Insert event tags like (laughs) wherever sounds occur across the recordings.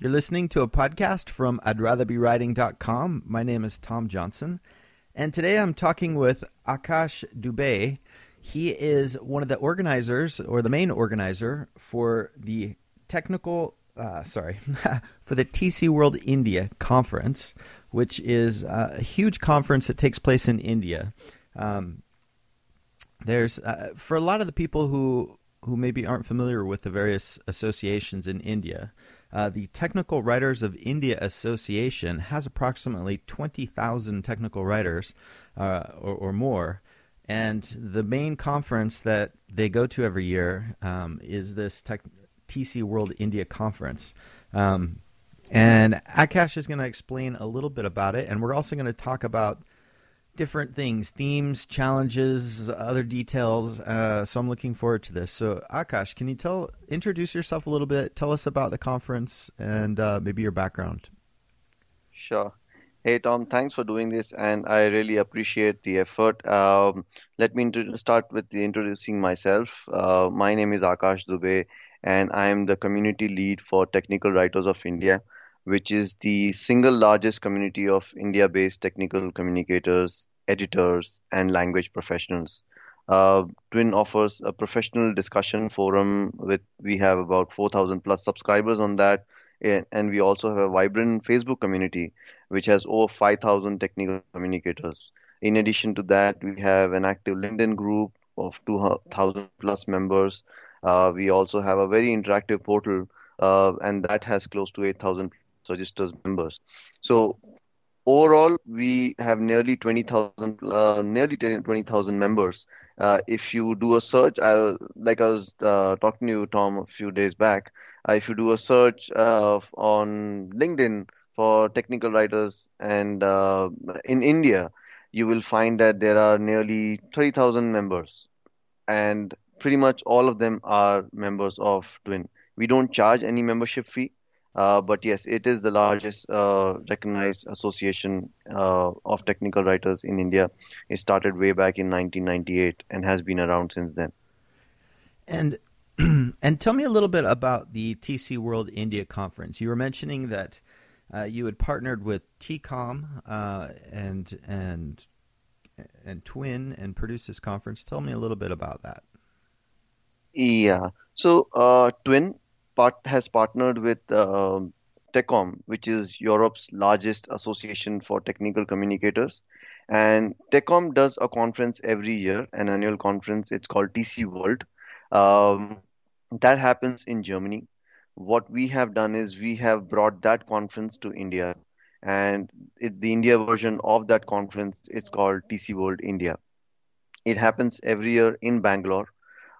You're listening to a podcast from I'd rather be writing.com. My name is Tom Johnson, and today I'm talking with Akash Dubey. He is one of the organizers or the main organizer for the technical uh, sorry, (laughs) for the TC World India conference, which is uh, a huge conference that takes place in India. Um, there's uh, for a lot of the people who who maybe aren't familiar with the various associations in India. Uh, the Technical Writers of India Association has approximately 20,000 technical writers uh, or, or, more. And the main conference that they go to every year um, is this tech, TC World India Conference. Um, and Akash is going to explain a little bit about it. And we're also going to talk about different things, themes, challenges, other details. Uh, so I'm looking forward to this. So Akash, can you tell introduce yourself a little bit? Tell us about the conference and uh, maybe your background. Sure. Hey Tom, thanks for doing this, and I really appreciate the effort. Um, let me start with introducing myself. Uh, my name is Akash Dubey, and I am the community lead for Technical Writers of India which is the single largest community of India based technical communicators, editors, and language professionals. Uh, Twin offers a professional discussion forum with we have about 4,000 plus subscribers on that, and we also have a vibrant Facebook community which has over 5,000 technical communicators. In addition to that, we have an active LinkedIn group of 2,000 plus members. Uh, we also have a very interactive portal, uh, and that has close to 8,000 registers members. So overall, we have nearly 20,000, uh, nearly 20,000 members. Uh, if you do a search, I, like I was uh, talking to you, Tom, a few days back, uh, if you do a search uh, on LinkedIn for technical writers and uh, in India, you will find that there are nearly 30,000 members, and pretty much all of them are members of Twin. We don't charge any membership fee. Uh, but yes, it is the largest uh, recognized association uh, of technical writers in India. It started way back in 1998 and has been around since then. And (clears throat) and tell me a little bit about the TC World India Conference. You were mentioning that uh, you had partnered with tekom uh, and and and Twin and produced this conference. Tell me a little bit about that. Yeah. So Twin part has partnered with uh, tekom, which is Europe's largest association for technical communicators. And tekom does a conference every year, an annual conference. It's called TC World. Um, that happens in Germany. What we have done is we have brought that conference to India. And it, the India version of that conference is called TC World India. It happens every year in Bangalore.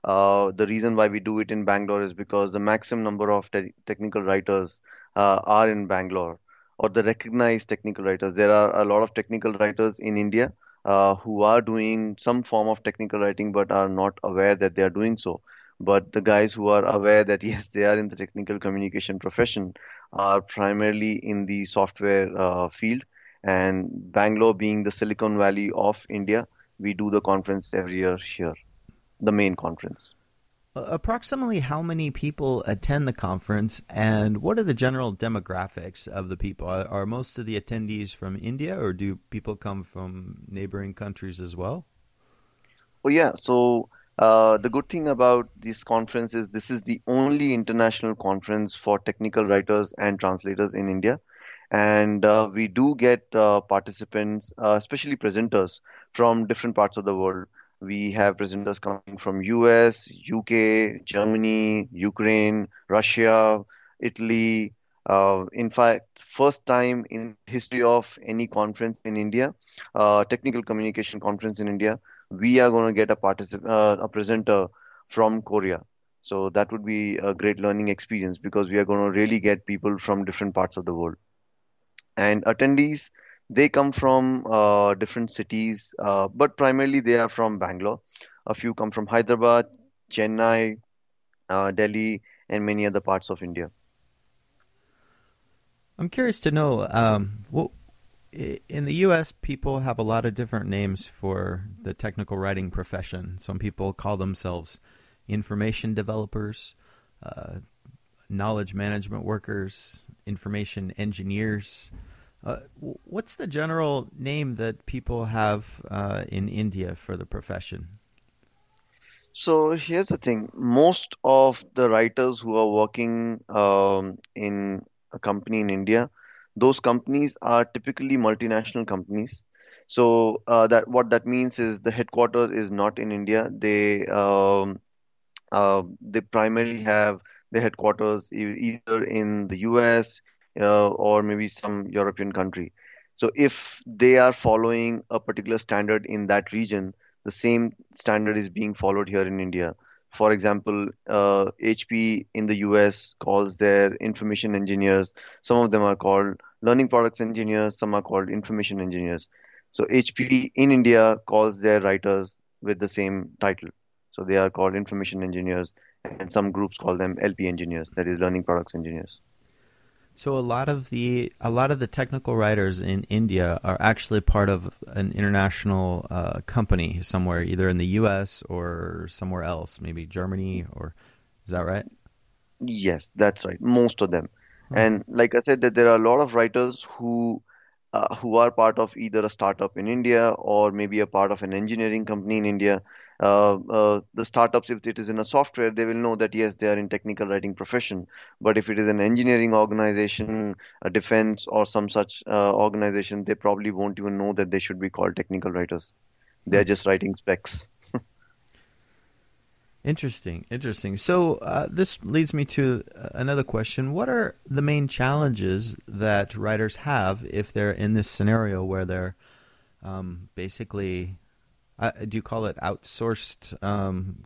Uh, the reason why we do it in Bangalore is because the maximum number of te- technical writers uh, are in Bangalore, or the recognized technical writers. There are a lot of technical writers in India uh, who are doing some form of technical writing but are not aware that they are doing so. But the guys who are aware that (laughs) yes, they are in the technical communication profession are primarily in the software uh, field. And Bangalore being the Silicon Valley of India, we do the conference every year here the main conference. Approximately how many people attend the conference, and what are the general demographics of the people? Are, are most of the attendees from India, or do people come from neighboring countries as well? Oh, yeah. So, uh, the good thing about this conference is this is the only international conference for technical writers and translators in India. And uh, we do get uh, participants, uh, especially presenters, from different parts of the world. We have presenters coming from US, UK, Germany, Ukraine, Russia, Italy. Uh, in fact, first time in history of any conference in India, uh, technical communication conference in India, we are going to get a particip- uh, a presenter from Korea. So that would be a great learning experience because we are going to really get people from different parts of the world. And attendees, they come from uh, different cities, uh, but primarily they are from Bangalore. A few come from Hyderabad, Chennai, uh, Delhi, and many other parts of India. I'm curious to know um, what, in the U.S., people have a lot of different names for the technical writing profession. Some people call themselves information developers, uh, knowledge management workers, information engineers. Uh, what's the general name that people have uh, in India for the profession? So here's the thing. Most of the writers who are working um, in a company in India, those companies are typically multinational companies. So uh, that what that means is the headquarters is not in India. They um, uh, they primarily have their headquarters either in the US uh, or maybe some European country. So if they are following a particular standard in that region, the same standard is being followed here in India. For example, uh, HP in the US calls their information engineers, some of them are called learning products engineers, some are called information engineers. So HP in India calls their writers with the same title. So they are called information engineers, and some groups call them LP engineers, that is learning products engineers. So a lot of the a lot of the technical writers in India are actually part of an international uh, company somewhere, either in the U.S. or somewhere else, maybe Germany, or is that right? Yes, that's right. Most of them. And like I said, that there are a lot of writers who uh, who are part of either a startup in India or maybe a part of an engineering company in India. Uh, uh, the startups, if it is in a software, they will know that yes, they are in technical writing profession. But if it is an engineering organization, a defense or some such uh, organization, they probably won't even know that they should be called technical writers. They are just writing specs. (laughs) Interesting, interesting. So uh, this leads me to another question: What are the main challenges that writers have if they're in this scenario where they're um, basically, uh, do you call it outsourced um,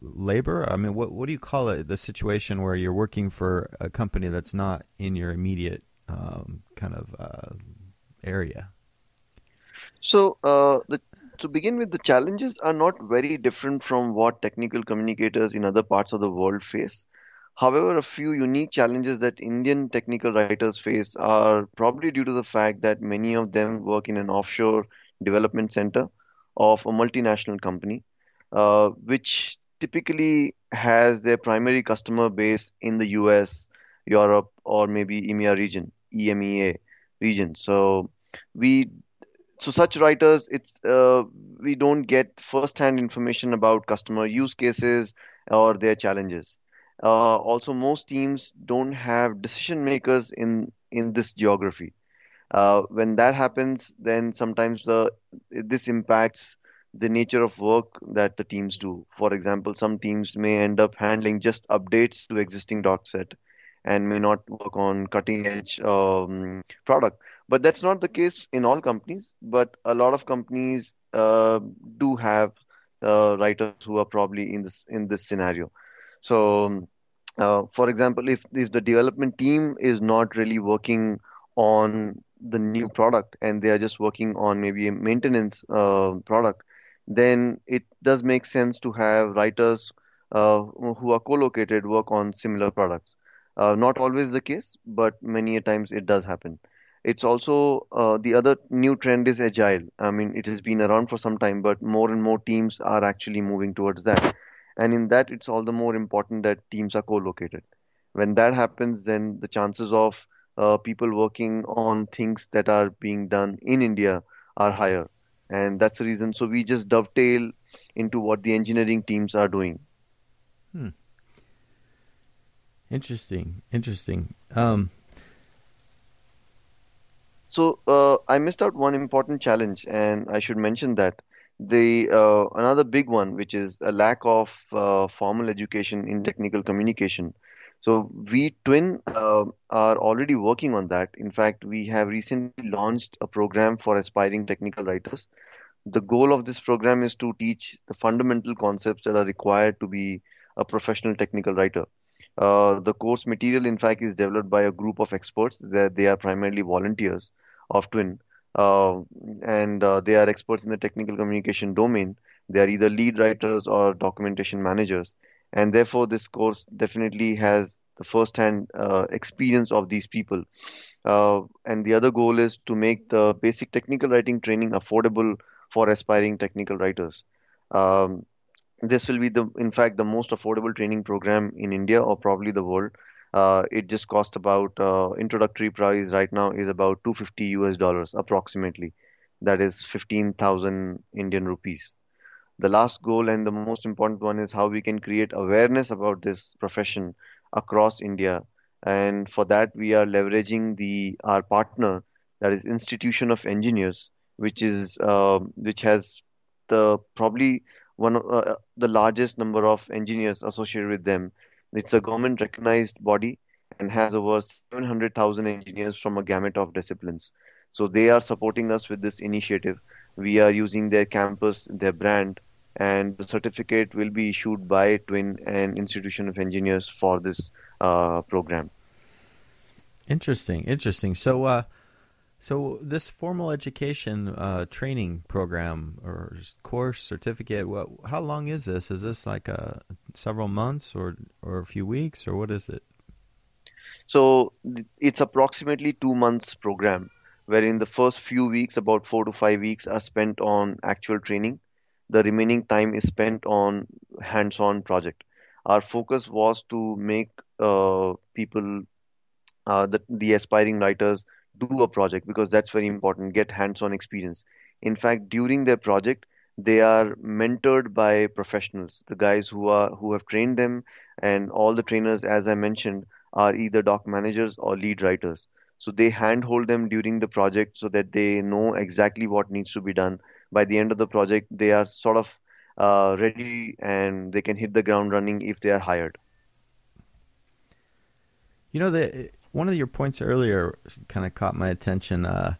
labor? I mean, what what do you call it? The situation where you're working for a company that's not in your immediate um, kind of uh, area. So, uh, the, to begin with, the challenges are not very different from what technical communicators in other parts of the world face. However, a few unique challenges that Indian technical writers face are probably due to the fact that many of them work in an offshore development center of a multinational company, uh, which typically has their primary customer base in the US, Europe, or maybe EMEA region, EMEA region. So we so such writers it's uh, we don't get first-hand information about customer use cases or their challenges uh, also most teams don't have decision makers in in this geography uh, when that happens then sometimes the this impacts the nature of work that the teams do for example some teams may end up handling just updates to existing doc set and may not work on cutting edge um, product. But that's not the case in all companies. But a lot of companies uh, do have uh, writers who are probably in this in this scenario. So, um, uh, for example, if if the development team is not really working on the new product and they are just working on maybe a maintenance uh, product, then it does make sense to have writers uh, who are co-located work on similar products. Uh, not always the case, but many a times it does happen. It's also uh, the other new trend is agile. I mean, it has been around for some time, but more and more teams are actually moving towards that. And in that, it's all the more important that teams are co-located. When that happens, then the chances of uh, people working on things that are being done in India are higher. And that's the reason. So we just dovetail into what the engineering teams are doing. Hmm. Interesting, interesting. Um, so uh, I missed out one important challenge, and I should mention that the uh, another big one, which is a lack of uh, formal education in technical communication. So we Twin uh, are already working on that. In fact, we have recently launched a program for aspiring technical writers. The goal of this program is to teach the fundamental concepts that are required to be a professional technical writer. Uh, the course material, in fact, is developed by a group of experts. That they are primarily volunteers of Twin, uh, and uh, they are experts in the technical communication domain. They are either lead writers or documentation managers, and therefore this course definitely has the first-hand uh, experience of these people. Uh, and the other goal is to make the basic technical writing training affordable for aspiring technical writers. Um, this will be the, in fact, the most affordable training program in India or probably the world. Uh, it just cost about uh, introductory price right now is about 250 US dollars approximately. That is 15,000 Indian rupees. The last goal and the most important one is how we can create awareness about this profession across India. And for that, we are leveraging the our partner, that is Institution of Engineers, which is uh, which has the probably one of, uh, the largest number of engineers associated with them. It's a government recognized body and has over 700,000 engineers from a gamut of disciplines. So they are supporting us with this initiative. We are using their campus, their brand, and the certificate will be issued by Twin and Institution of Engineers for this uh, program. Interesting, interesting. So, uh, so this formal education uh, training program or course certificate, what, how long is this? Is this like a several months or or a few weeks or what is it? So it's approximately two months program, wherein the first few weeks, about four to five weeks, are spent on actual training. The remaining time is spent on hands-on project. Our focus was to make uh, people, uh, the, the aspiring writers, do a project because that's very important, get hands-on experience. In fact, during their project, they are mentored by professionals, the guys who are who have trained them, and all the trainers, as I mentioned, are either doc managers or lead writers. So they handhold them during the project so that they know exactly what needs to be done. By the end of the project, they are sort of uh, ready and they can hit the ground running if they are hired. You know, the one of your points earlier kind of caught my attention. Uh,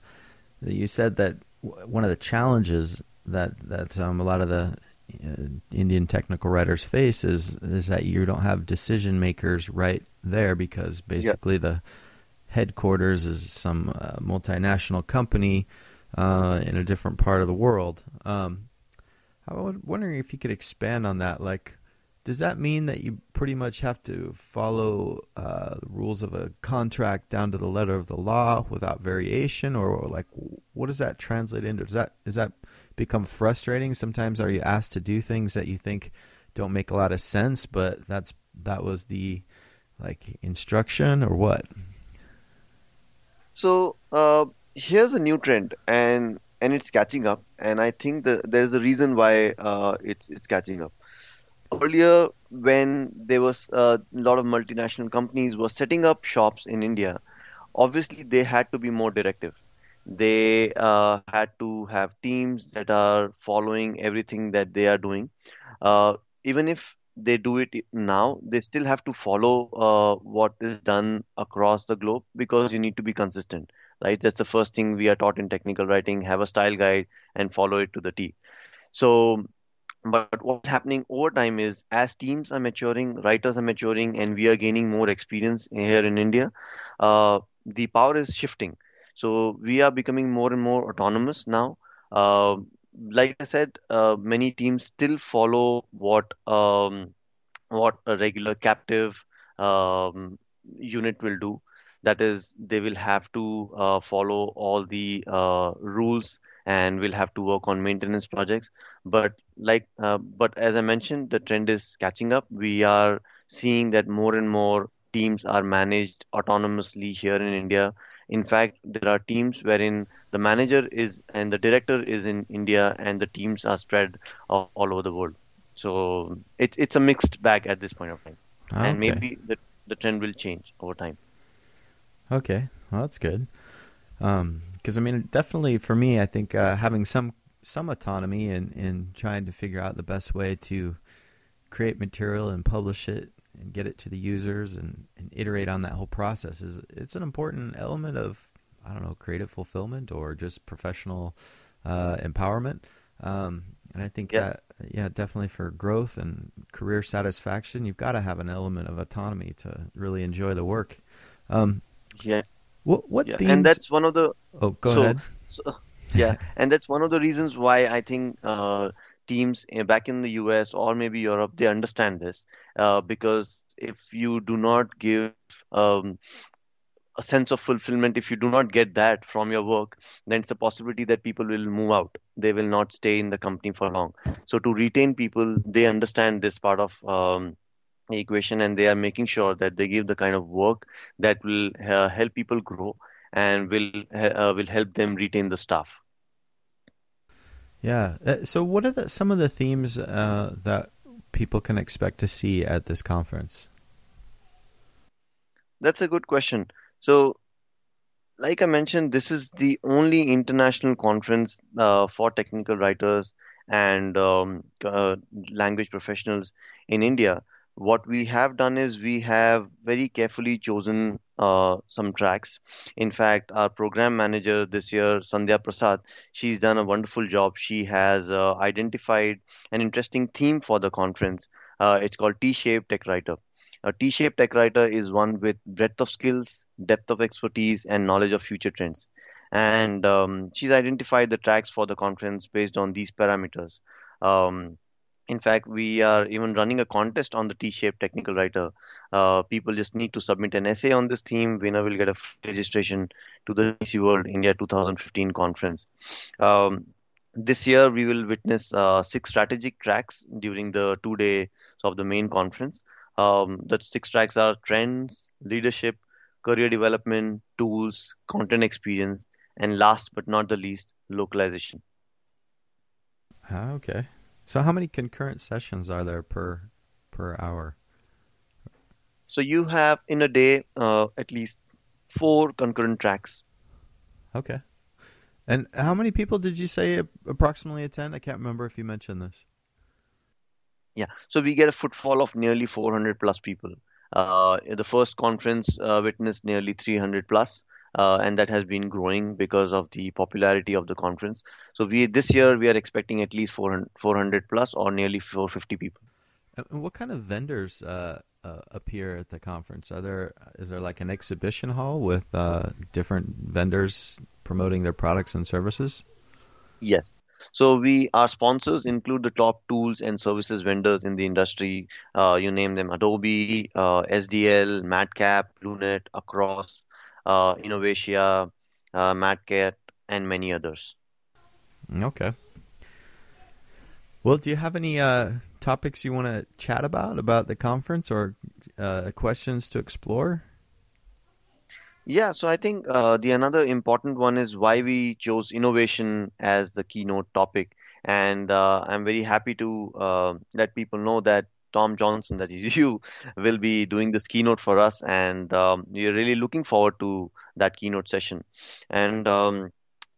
you said that one of the challenges that that um, a lot of the uh, Indian technical writers face is is that you don't have decision makers right there because basically the headquarters is some uh, multinational company uh, in a different part of the world. Um, I was wondering if you could expand on that. Like, does that mean that you pretty much have to follow uh, the rules of a contract down to the letter of the law without variation, or, like what does that translate into? Does that does that become frustrating? Sometimes are you asked to do things that you think don't make a lot of sense, but that's that was the like instruction or what? So uh, here's a new trend, and and it's catching up, and I think the, there's a reason why uh, it's it's catching up earlier when there was uh, a lot of multinational companies were setting up shops in India, obviously they had to be more directive. They uh, had to have teams that are following everything that they are doing. Uh, even if they do it now, they still have to follow uh, what is done across the globe because you need to be consistent, right? That's the first thing we are taught in technical writing. Have a style guide and follow it to the T. So but what's happening over time is as teams are maturing, writers are maturing, and we are gaining more experience here in India, uh, the power is shifting. So we are becoming more and more autonomous now. Uh, like I said, uh, many teams still follow what um, what a regular captive um, unit will do. That is, they will have to uh, follow all the uh, rules and we'll have to work on maintenance projects. But like, uh, but as I mentioned, the trend is catching up. We are seeing that more and more teams are managed autonomously here in India. In fact, there are teams wherein the manager is and the director is in India, and the teams are spread all, all over the world. So it's it's a mixed bag at this point of time, okay. and maybe the the trend will change over time. Okay, well that's good. Um, because I mean, definitely for me, I think uh, having some some autonomy in in trying to figure out the best way to create material and publish it and get it to the users and, and iterate on that whole process is it's an important element of I don't know creative fulfillment or just professional uh, empowerment. Um, and I think yeah. that yeah, definitely for growth and career satisfaction, you've got to have an element of autonomy to really enjoy the work. Um, yeah. What what yeah. themes? And that's one of the. Oh, go so, ahead. So, yeah, and that's one of the reasons why I think uh, teams eh, back in the US or maybe Europe they understand this uh, because if you do not give um, a sense of fulfillment, if you do not get that from your work, then it's a possibility that people will move out. They will not stay in the company for long. So to retain people, they understand this part of um, equation and they are making sure that they give the kind of work that will uh, help people grow and will uh, will help them retain the staff. Yeah. Uh, so, what are the, some of the themes uh, that people can expect to see at this conference? That's a good question. So, like I mentioned, this is the only international conference uh, for technical writers and um, uh, language professionals in India. What we have done is we have very carefully chosen uh, some tracks. In fact, our program manager this year, Sandhya Prasad, she's done a wonderful job. She has uh, identified an interesting theme for the conference. Uh, it's called T-shaped tech writer. A T-shaped tech writer is one with breadth of skills, depth of expertise, and knowledge of future trends. And um, she's identified the tracks for the conference based on these parameters. Um, in fact, we are even running a contest on the T-shaped technical writer. Uh, people just need to submit an essay on this theme. Winner will get a registration to the TC World India 2015 conference. Um, this year, we will witness uh, six strategic tracks during the two days of the main conference. Um, the six tracks are trends, leadership, career development, tools, content experience, and last but not the least, localization. Ah, okay. So how many concurrent sessions are there per per hour? So you have in a day uh, at least four concurrent tracks. Okay. And how many people did you say approximately attend? I can't remember if you mentioned this. Yeah, so we get a footfall of nearly 400 plus people. Uh, the first conference uh, witnessed nearly 300 plus, uh, and that has been growing because of the popularity of the conference. So we this year we are expecting at least 400, 400 plus or nearly 450 people. And what kind of vendors uh, uh, appear at the conference? Are there is there like an exhibition hall with uh, different vendors promoting their products and services? Yes. So we our sponsors include the top tools and services vendors in the industry. Uh, you name them: Adobe, uh, SDL, Madcap, Lunet, Across, uh, Innovatia, uh, Madcat, and many others. Okay. Well, do you have any uh, topics you want to chat about about the conference or uh, questions to explore? Yeah, so I think uh, the another important one is why we chose innovation as the keynote topic, and uh, I'm very happy to uh, let people know that Tom Johnson, that is (laughs) you, will be doing this keynote for us, and um, we're really looking forward to that keynote session. And um,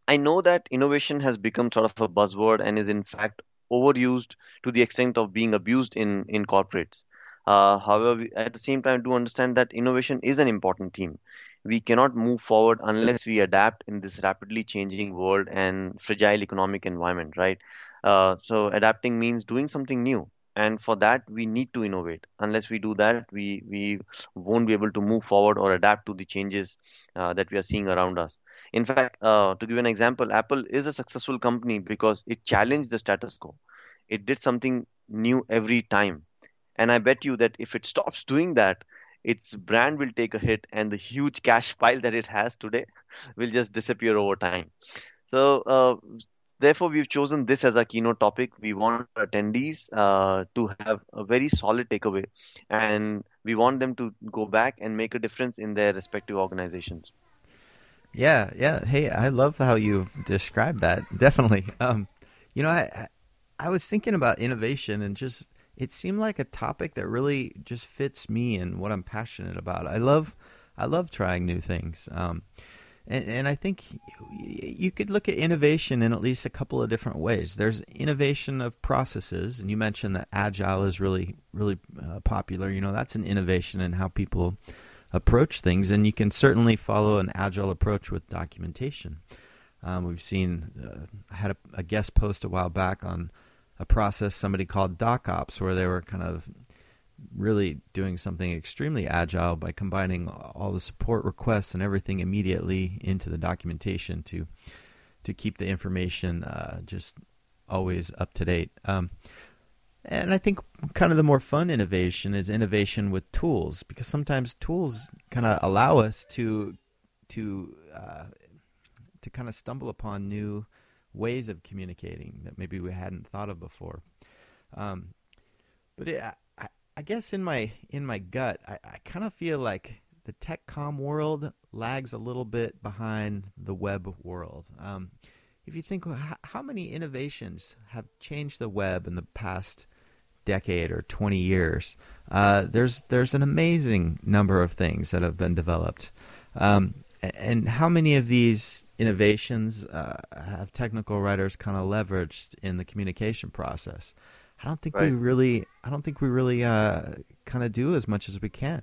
I know that innovation has become sort of a buzzword and is in fact overused to the extent of being abused in in corporates. Uh, however, we, at the same time, do understand that innovation is an important theme we cannot move forward unless we adapt in this rapidly changing world and fragile economic environment, right? Uh, so adapting means doing something new, and for that we need to innovate. Unless we do that, we we won't be able to move forward or adapt to the changes uh, that we are seeing around us. In fact, uh, to give an example, Apple is a successful company because it challenged the status quo. It did something new every time, and I bet you that if it stops doing that, its brand will take a hit and the huge cash pile that it has today (laughs) will just disappear over time. So, uh, therefore, we've chosen this as a keynote topic. We want attendees uh, to have a very solid takeaway, and we want them to go back and make a difference in their respective organizations. Yeah, yeah. Hey, I love how you've described that. (laughs) Definitely. Um, you know, I I was thinking about innovation and just it seemed like a topic that really just fits me and what I'm passionate about. I love I love trying new things. Um, and, and I think you could look at innovation in at least a couple of different ways. There's innovation of processes, and you mentioned that agile is really, really uh, popular. You know, that's an innovation in how people approach things, and you can certainly follow an agile approach with documentation. Um, we've seen, uh, I had a, a guest post a while back on a process somebody called DocOps, where they were kind of really doing something extremely agile by combining all the support requests and everything immediately into the documentation to to keep the information uh, just always up to date. Um, and I think kind of the more fun innovation is innovation with tools because sometimes tools kind of allow us to to uh, to kind of stumble upon new ways of communicating that maybe we hadn't thought of before. Um, but it, I, guess in my in my gut, I, I kind of feel like the tech com world lags a little bit behind the web world. Um, if you think how many innovations have changed the web in the past decade or 20 years, uh, there's there's an amazing number of things that have been developed. Um, and how many of these innovations uh, have technical writers kind of leveraged in the communication process? I don't think right. we really, I don't think we really uh, kind of do as much as we can,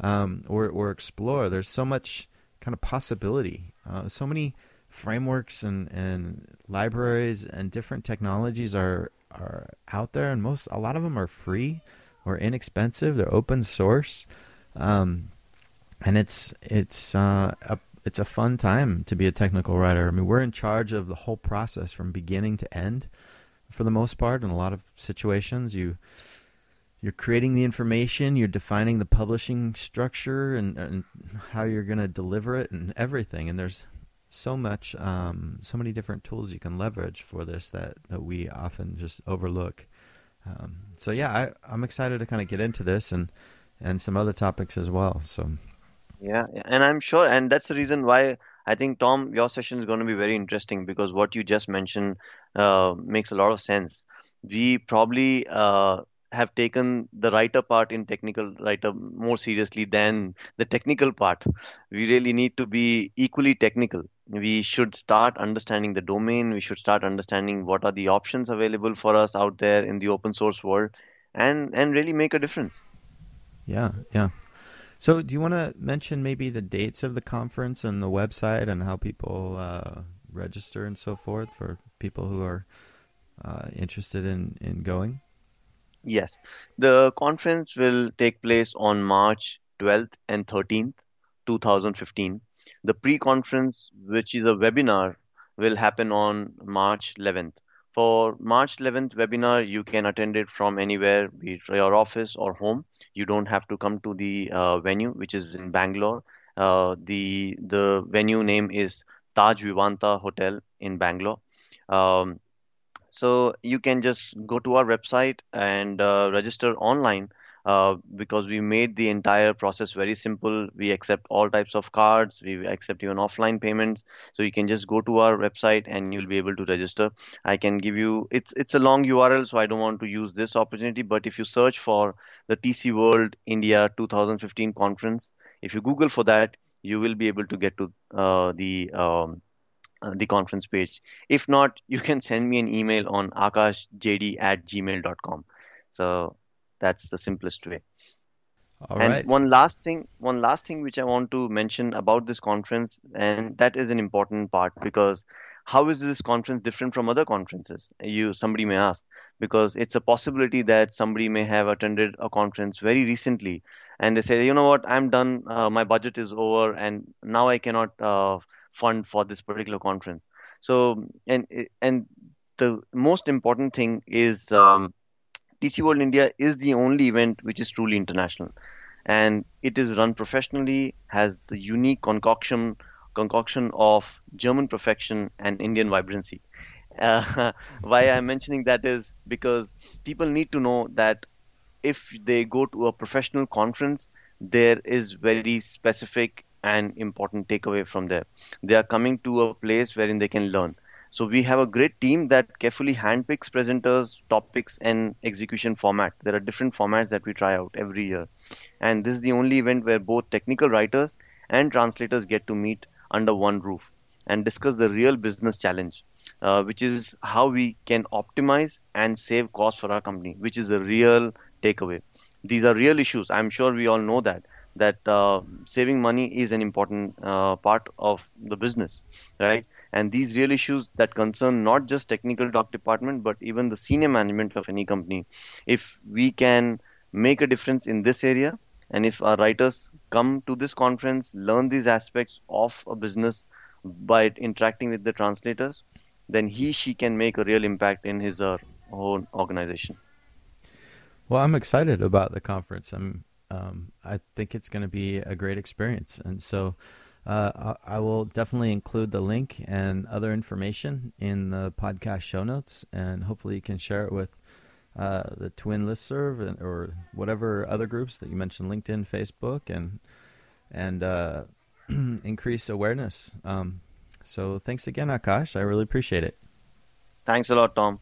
um, or or explore. There's so much kind of possibility, uh, so many frameworks and, and libraries and different technologies are are out there, and most a lot of them are free or inexpensive. They're open source, um, and it's it's uh, a it's a fun time to be a technical writer. I mean, we're in charge of the whole process from beginning to end, for the most part. In a lot of situations, you you're creating the information, you're defining the publishing structure and, and how you're going to deliver it, and everything. And there's so much, um, so many different tools you can leverage for this that, that we often just overlook. Um, so yeah, I, I'm excited to kind of get into this and and some other topics as well. So yeah, and I'm sure, and that's the reason why I think Tom, your session is going to be very interesting because what you just mentioned uh, makes a lot of sense. We probably uh, have taken the writer part in technical writer more seriously than the technical part. We really need to be equally technical. We should start understanding the domain. We should start understanding what are the options available for us out there in the open source world, and and really make a difference. Yeah, yeah. So, do you want to mention maybe the dates of the conference and the website and how people uh, register and so forth for people who are uh, interested in in going? Yes, the conference will take place on March 12th and 13th, 2015. The pre-conference, which is a webinar, will happen on March 11th. For March 11th webinar, you can attend it from anywhere, be it your office or home. You don't have to come to the uh, venue, which is in Bangalore. Uh, the the venue name is Taj Vivanta Hotel in Bangalore. Um, so you can just go to our website and uh, register online uh, because we made the entire process very simple. We accept all types of cards. We accept even offline payments. So you can just go to our website and you'll be able to register. I can give you it's it's a long URL, so I don't want to use this opportunity. But if you search for the TC World India 2015 conference, if you Google for that, you will be able to get to uh, the um, uh, the conference page. If not, you can send me an email on akashjd at gmail.com. So that's the simplest way. All and right. one last thing, one last thing which I want to mention about this conference, and that is an important part because how is this conference different from other conferences? You somebody may ask because it's a possibility that somebody may have attended a conference very recently and they say, you know what, I'm done, uh, my budget is over, and now I cannot uh, fund for this particular conference. So and and the most important thing is um, TC World India is the only event which is truly international, and it is run professionally, has the unique concoction concoction of German perfection and Indian vibrancy. (laughs) Uh, why I'm mentioning that is because people need to know that if they go to a professional conference, there is very specific and important takeaway from there. They are coming to a place wherein they can learn. So we have a great team that carefully handpicks presenters, topics, and execution format. There are different formats that we try out every year, and this is the only event where both technical writers and translators get to meet under one roof and discuss the real business challenge, uh, which is how we can optimize and save costs for our company, which is a real takeaway. These are real issues. I'm sure we all know that that uh, saving money is an important uh, part of the business, right? And these real issues that concern not just technical doc department, but even the senior management of any company. If we can make a difference in this area, and if our writers come to this conference, learn these aspects of a business by interacting with the translators, then he she can make a real impact in his or her own organization. Well, I'm excited about the conference. I'm um, I think it's going to be a great experience. And so uh, I will definitely include the link and other information in the podcast show notes, and hopefully you can share it with uh, the Twin listserv and, or whatever other groups that you mentioned, LinkedIn, Facebook, and and uh, (clears throat) increase awareness. Um, so thanks again, Akash. I really appreciate it. Thanks a lot, Tom.